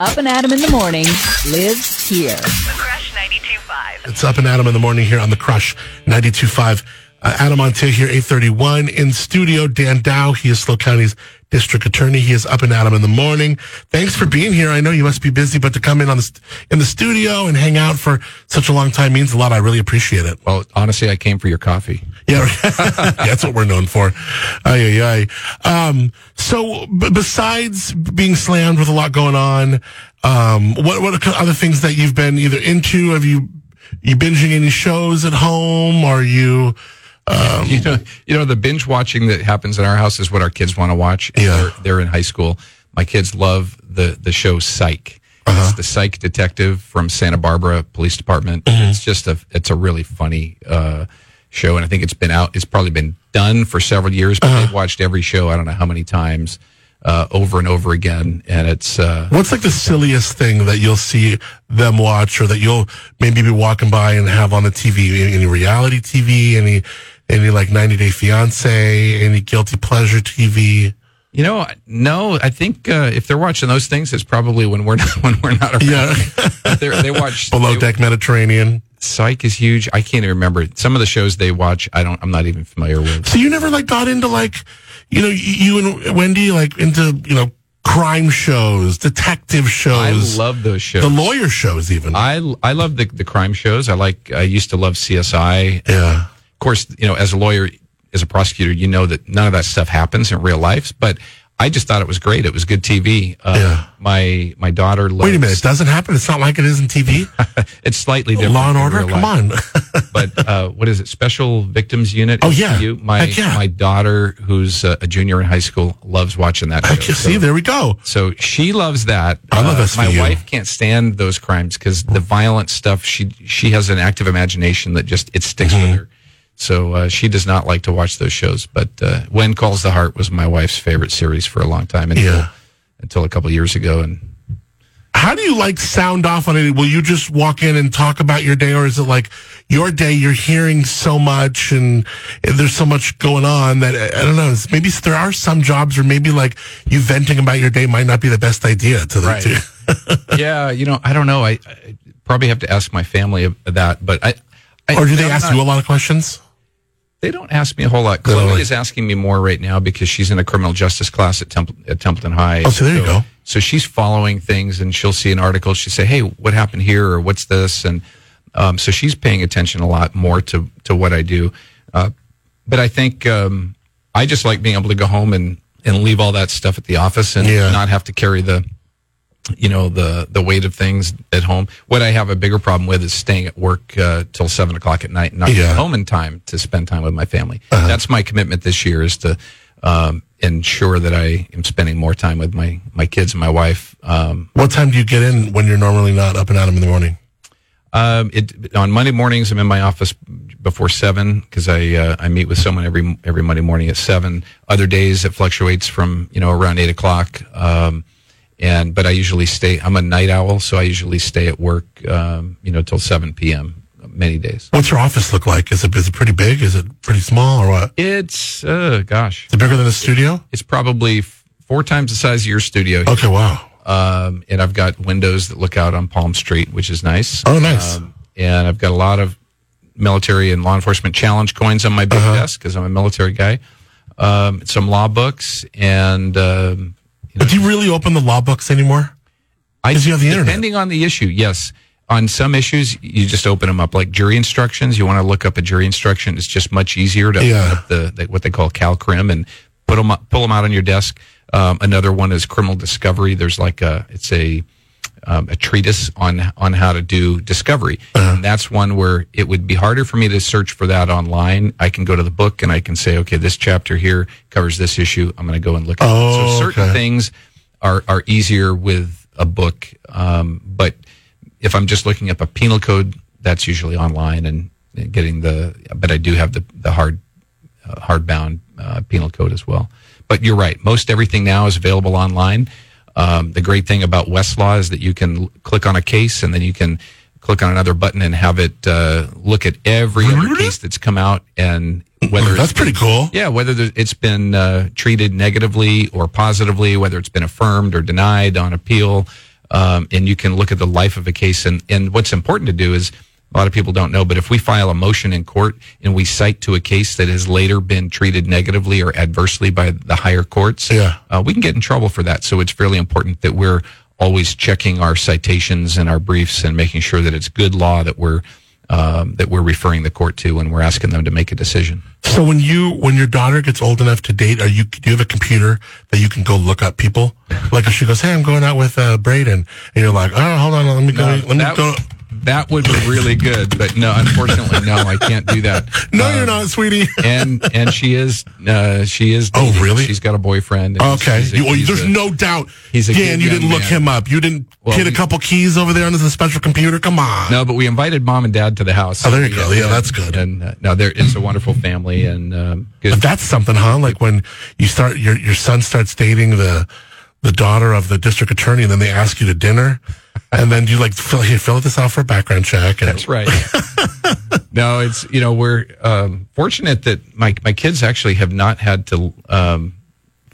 Up and Adam in the morning lives here. The Crush 92.5. It's up and Adam in the morning here on the Crush 92.5. Uh, Adam Montiel here, 831 in studio. Dan Dow, he is SLO County's district attorney. He is up and Adam in the morning. Thanks for being here. I know you must be busy, but to come in on the, st- in the studio and hang out for such a long time means a lot. I really appreciate it. Well, honestly, I came for your coffee. Yeah, that's what we're known for. Ay, ay, ay. Um, so b- besides being slammed with a lot going on, um, what, what are other things that you've been either into? Have you, you binging any shows at home? Are you, um, You know, you know, the binge watching that happens in our house is what our kids want to watch. Yeah. They're, they're in high school. My kids love the, the show Psych. Uh-huh. It's the psych detective from Santa Barbara Police Department. Mm-hmm. It's just a, it's a really funny, uh, show. And I think it's been out, it's probably been done for several years, but Uh-huh. they've watched every show. I don't know how many times, uh, over and over again. And it's, uh, what's like the silliest thing that you'll see them watch or that you'll maybe be walking by and have on the TV? Any, reality TV? Any, any like 90 Day Fiance? Any guilty pleasure TV? You know, no. I think uh, if they're watching those things, it's probably when we're not when we're not around. Yeah. They watch Below they- Deck Mediterranean. Psych is huge. I can't even remember some of the shows they watch. I don't. I'm not even familiar with. So you never like got into like, you know, you and Wendy like into, you know, crime shows, detective shows. I love those shows. the lawyer shows even. I I love the the crime shows. I like. I used to love CSI. yeah. Of course, you know, as a lawyer, as a prosecutor, you know that none of that stuff happens in real life. But I just thought it was great. It was good TV. Uh, Yeah. My my daughter. Loves, Wait a minute. It doesn't happen. It's not like it is in TV. It's slightly different. Law and Order. Come on. but uh, what is it? Special Victims Unit. Oh, yeah. SVU. My yeah. my daughter, who's uh, a junior in high school, loves watching that. Show. can see. So, There we go. so she loves that. I love Uh. My wife can't stand those crimes because the violent stuff. She she has an active imagination that just it sticks Mm-hmm. with her. So uh, she does not like to watch those shows. But uh, When Calls the Heart was my wife's favorite series for a long time until Yeah. until a couple of years ago. And How do you like sound off on it? Will you just walk in and talk about your day, or is it like your day? You're hearing so much, and there's so much going on that I don't know. Maybe there are some jobs, or maybe like you venting about your day might not be the best idea to the. Right. To, yeah, you know, I don't know. I, I probably have to ask my family that. But I, I or do they I'm ask not- you a lot of questions? They don't ask me a whole lot. Chloe is asking me more right now because she's in a criminal justice class at, Temple, at Templeton High. Oh, so there you go. So she's following things, and she'll see an article. She'll say, "Hey, what happened here?" or "What's this?" And um, so she's paying attention a lot more to to what I do. Uh, but I think um, I just like being able to go home and and leave all that stuff at the office and Yeah. not have to carry the you know the the weight of things at home. What I have a bigger problem with is staying at work uh, till seven o'clock at night and not Yeah. Uh-huh. getting home in time to spend time with my family. That's my commitment this year is to um, ensure that I am spending more time with my my kids and my wife. Um, What time do you get in when you're normally not up and at 'em in the morning? um, it on Monday mornings I'm in my office before seven because I uh, I meet with someone every every Monday morning at seven. Other days it fluctuates from you know around eight o'clock. Um, and but I usually stay. I'm a night owl, so I usually stay at work um, you know till seven p.m. Many days. What's your office look like? Is it is it pretty big? Is it pretty small, or what? It's uh, gosh, Is it bigger than a studio? it's probably four times the size of your studio. Okay, wow. Um, and I've got windows that look out on Palm Street, which is nice. Oh, nice. Um, and I've got a lot of military and law enforcement challenge coins on my big Uh-huh. desk because I'm a military guy. Um, some law books and um, But do you really open the law books anymore? I you have the internet. depending on the issue, yes. On some issues, you just open them up like jury instructions. You want to look up a jury instruction. It's just much easier to Yeah. open up the, the what they call CalCrim and put them up, pull them out on your desk. Um, another one is criminal discovery. There's like a it's a um, a treatise on on how to do discovery, Uh-huh. and that's one where it would be harder for me to search for that online. I can go to the book and I can say, okay, this chapter here covers this issue. I'm going to go and look at it. Oh, So certain okay. things are are easier with a book, um, but if I'm just looking up a penal code, that's usually online and getting the. But I do have the the hard uh, hardbound uh, penal code as well. But you're right. Most everything now is available online. Um, the great thing about Westlaw is that you can l- click on a case and then you can click on another button and have it uh, look at every other case that's come out and whether That's pretty cool. yeah, whether it's been uh, treated negatively or positively, whether it's been affirmed or denied on appeal. um, and you can look at the life of a case. And, and what's important to do is a lot of people don't know, but if we file a motion in court and we cite to a case that has later been treated negatively or adversely by the higher courts, Yeah. uh, we can get in trouble for that. So it's fairly important that we're always checking our citations and our briefs and making sure that it's good law that we're um, that we're referring the court to when we're asking them to make a decision. So when you when your daughter gets old enough to date, are you do you have a computer that you can go look up people? Like if she goes, "Hey, I'm going out with uh, Braden," and you're like, "Oh, hold on, let me go, let me that, go." That would be really good, but no, unfortunately, no, I can't do that. No, Um, you're not, sweetie. And and she is uh, she is. Oh, really? She's got a boyfriend. Okay, a- well, there's a- no doubt. he's a Dan, you didn't young look him up. You didn't Well, hit a couple keys over there under the special computer. Come on. No, but we invited mom and dad to the house. Oh, there you go. Yeah, that's good. And uh, no, there it's a wonderful family and um, good. That's something, huh? Like when you start, your your son starts dating the the daughter of the district attorney, and then they ask you to dinner, and then you like fill, hey, fill this out for a background check. And, That's right. no, it's you know we're um, fortunate that my my kids actually have not had to um,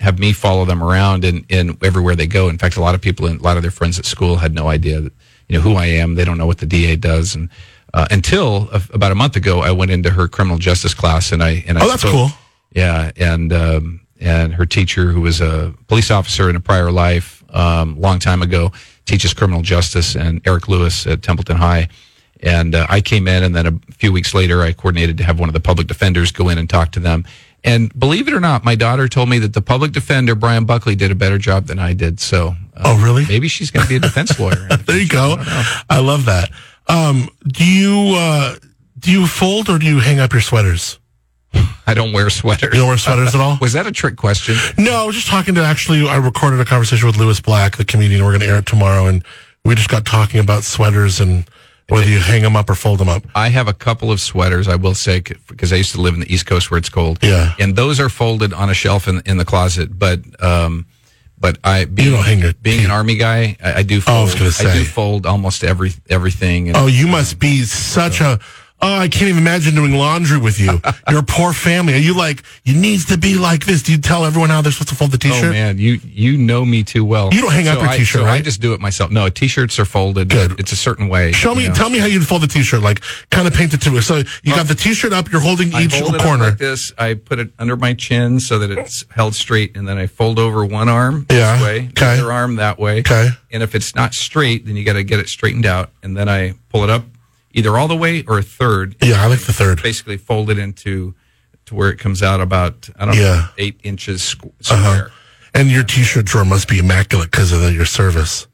have me follow them around in, in everywhere they go. In fact, a lot of people and a lot of their friends at school had no idea that, you know who I am. They don't know what the DA does, and uh, until a, about a month ago, I went into her criminal justice class, and I and I Oh, that's spoke- cool. Yeah, and um, and her teacher, who was a police officer in a prior life, um, long time ago, teaches criminal justice, and Eric Lewis at Templeton High. And uh, I came in, and then a few weeks later, I coordinated to have one of the public defenders go in and talk to them. And believe it or not, my daughter told me that the public defender Brian Buckley did a better job than I did. So, uh, Oh, really? Maybe she's going to be a defense lawyer. the There you go. I love that. Um, do you uh, do you fold or do you hang up your sweaters? I don't wear sweaters. You don't wear sweaters at all? Was that a trick question? No, I was just talking to actually. I recorded a conversation with Lewis Black, the comedian. We're going to air it tomorrow, and we just got talking about sweaters and whether you hang them up or fold them up. I have a couple of sweaters, I will say, because I used to live in the East Coast where it's cold. Yeah. And those are folded on a shelf in, in the closet. But, um, but I, being, don't hang your- being an army guy, I, I do Oh, I fold. was gonna I do fold almost every, everything. And, Oh, you must be such a. Oh, I can't even imagine doing laundry with you. Your poor family. Are you like, you needs to be like this? Do you tell everyone how they're supposed to fold the Oh t-shirt? Oh, man, you you know me too well. You don't hang up your I- t-shirt, so I just do it myself. No, t-shirts are folded. Good. It's a certain way. Show me, know. tell me how you fold the t-shirt. Like, kind of paint it to me. So you got uh, the t-shirt up. You're holding I each hold it corner. like this. I put it under my chin so that it's held straight, and then I fold over one arm Yeah, this way, the okay. other arm that way. Okay. And if it's not straight, then you got to get it straightened out, and then I pull it up either all the way or a third. Yeah, I like the third. Basically, fold it into to where it comes out about I don't Yeah. know eight inches squ- square. Uh-huh. And your t-shirt drawer must be immaculate because of the, your service.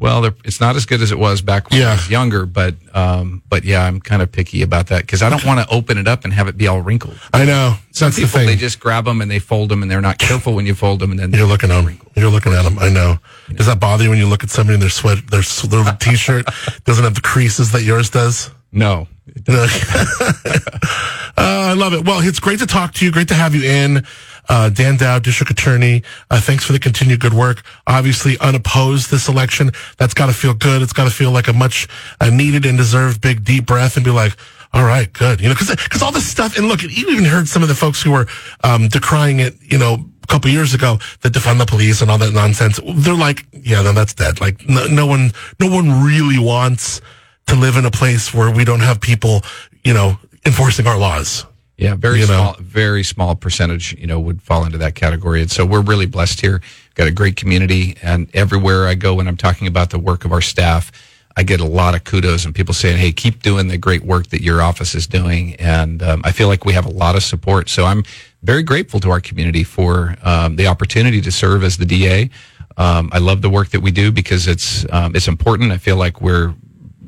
Well, it's not as good as it was back when Yeah. I was younger, but um, but yeah, I'm kind of picky about that because I don't want to open it up and have it be all wrinkled. I know. Some That's the thing. they just grab them and they fold them and they're not careful when you fold them and then You're looking at them. You're looking at them. I know. Does that bother you when you look at somebody in their sweat, their, their t-shirt doesn't have the creases that yours does? no. No. uh, I love it. Well, it's great to talk to you. Great to have you in. Uh, Dan Dow, District Attorney. Uh, thanks for the continued good work. Obviously, unopposed this election. That's got to feel good. It's got to feel like a much uh, needed and deserved big deep breath and be like, all right, good. You know, because because all this stuff. And look, you even heard some of the folks who were um, decrying it. You know. A couple years ago, that defund the police and all that nonsense. They're like, yeah, no, that's dead. Like, no, no one, no one really wants to live in a place where we don't have people, you know, enforcing our laws. Yeah, very You know. small, very small percentage, you know, would fall into that category. And so we're really blessed here. Got a great community, and everywhere I go when I'm talking about the work of our staff, I get a lot of kudos and people saying, "Hey, keep doing the great work that your office is doing." And um, I feel like we have a lot of support. So I'm very grateful to our community for um, the opportunity to serve as the DA. Um, I love the work that we do because it's um, it's important. I feel like we're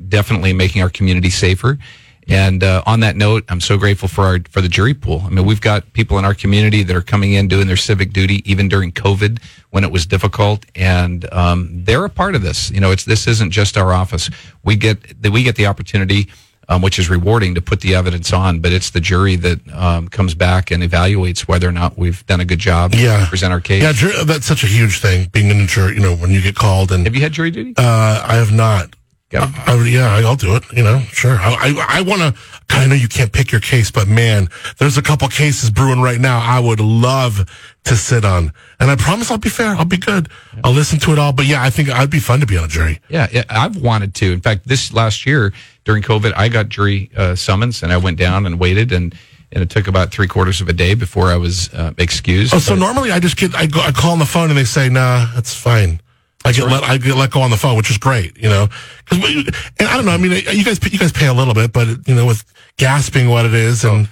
definitely making our community safer. And uh, on that note, I'm so grateful for our for the jury pool. I mean, we've got people in our community that are coming in doing their civic duty even during COVID when it was difficult, and um, they're a part of this. You know, it's this isn't just our office. We get that we get the opportunity. Um, which is rewarding to put the evidence on, but it's the jury that um, comes back and evaluates whether or not we've done a good job Yeah. to present our case. Yeah, that's such a huge thing. Being in a jury, you know, when you get called and Have you had jury duty? uh, I have not. Got I, yeah, I'll do it. You know, sure. I, I, I want to. I know you can't pick your case, but man, there's a couple cases brewing right now. I would love to sit on, and I promise I'll be fair. I'll be good. I'll listen to it all. But yeah, I think I'd be fun to be on a jury. Yeah, yeah, I've wanted to. In fact, this last year during COVID, I got jury uh, summons, and I went down and waited, and and it took about three quarters of a day before I was uh, excused. Oh, so normally I just get I, go, I call on the phone and they say, "Nah, that's fine." I get let I get let go on the phone, which is great, you know. Because and I don't know. I mean, you guys you guys pay a little bit, but you know, with gas being what it is, and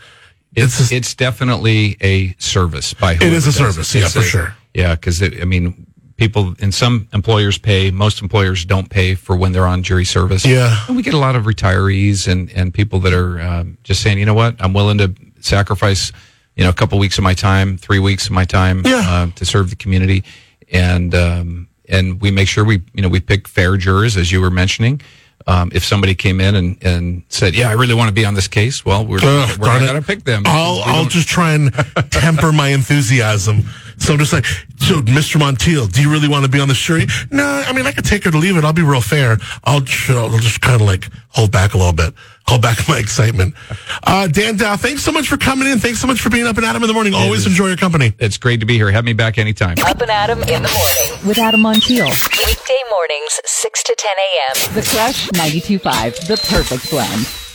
it's it's, it's, definitely a service by It is a service, yeah, It's for a- sure. Yeah, because I mean, people in some employers pay, most employers don't pay for when they're on jury service. Yeah. and we get a lot of retirees and and people that are um, just saying, you know what, I'm willing to sacrifice, you know, a couple weeks of my time, three weeks of my time, Yeah. uh, to serve the community, and um, and we make sure we you know we pick fair jurors as you were mentioning. Um, if somebody came in and, and said, "Yeah, I really want to be on this case," well, we're, Ugh, we're not going to pick them. I'll I'll just try and temper my enthusiasm. So I'm just like, so Mr. Montiel, do you really want to be on the jury? No, I mean I could take her to leave it. I'll be real fair. I'll, I'll just kind of like hold back a little bit, hold back my excitement. Uh, Dan Dow, thanks so much for coming in. Thanks so much for being up and Adam in the morning. Always enjoy your company. It's great to be here. Have me back anytime. Up and Adam in the morning. With Adam Montiel. Weekday mornings, 6 to 10 a.m. The Crush 92.5. The perfect blend.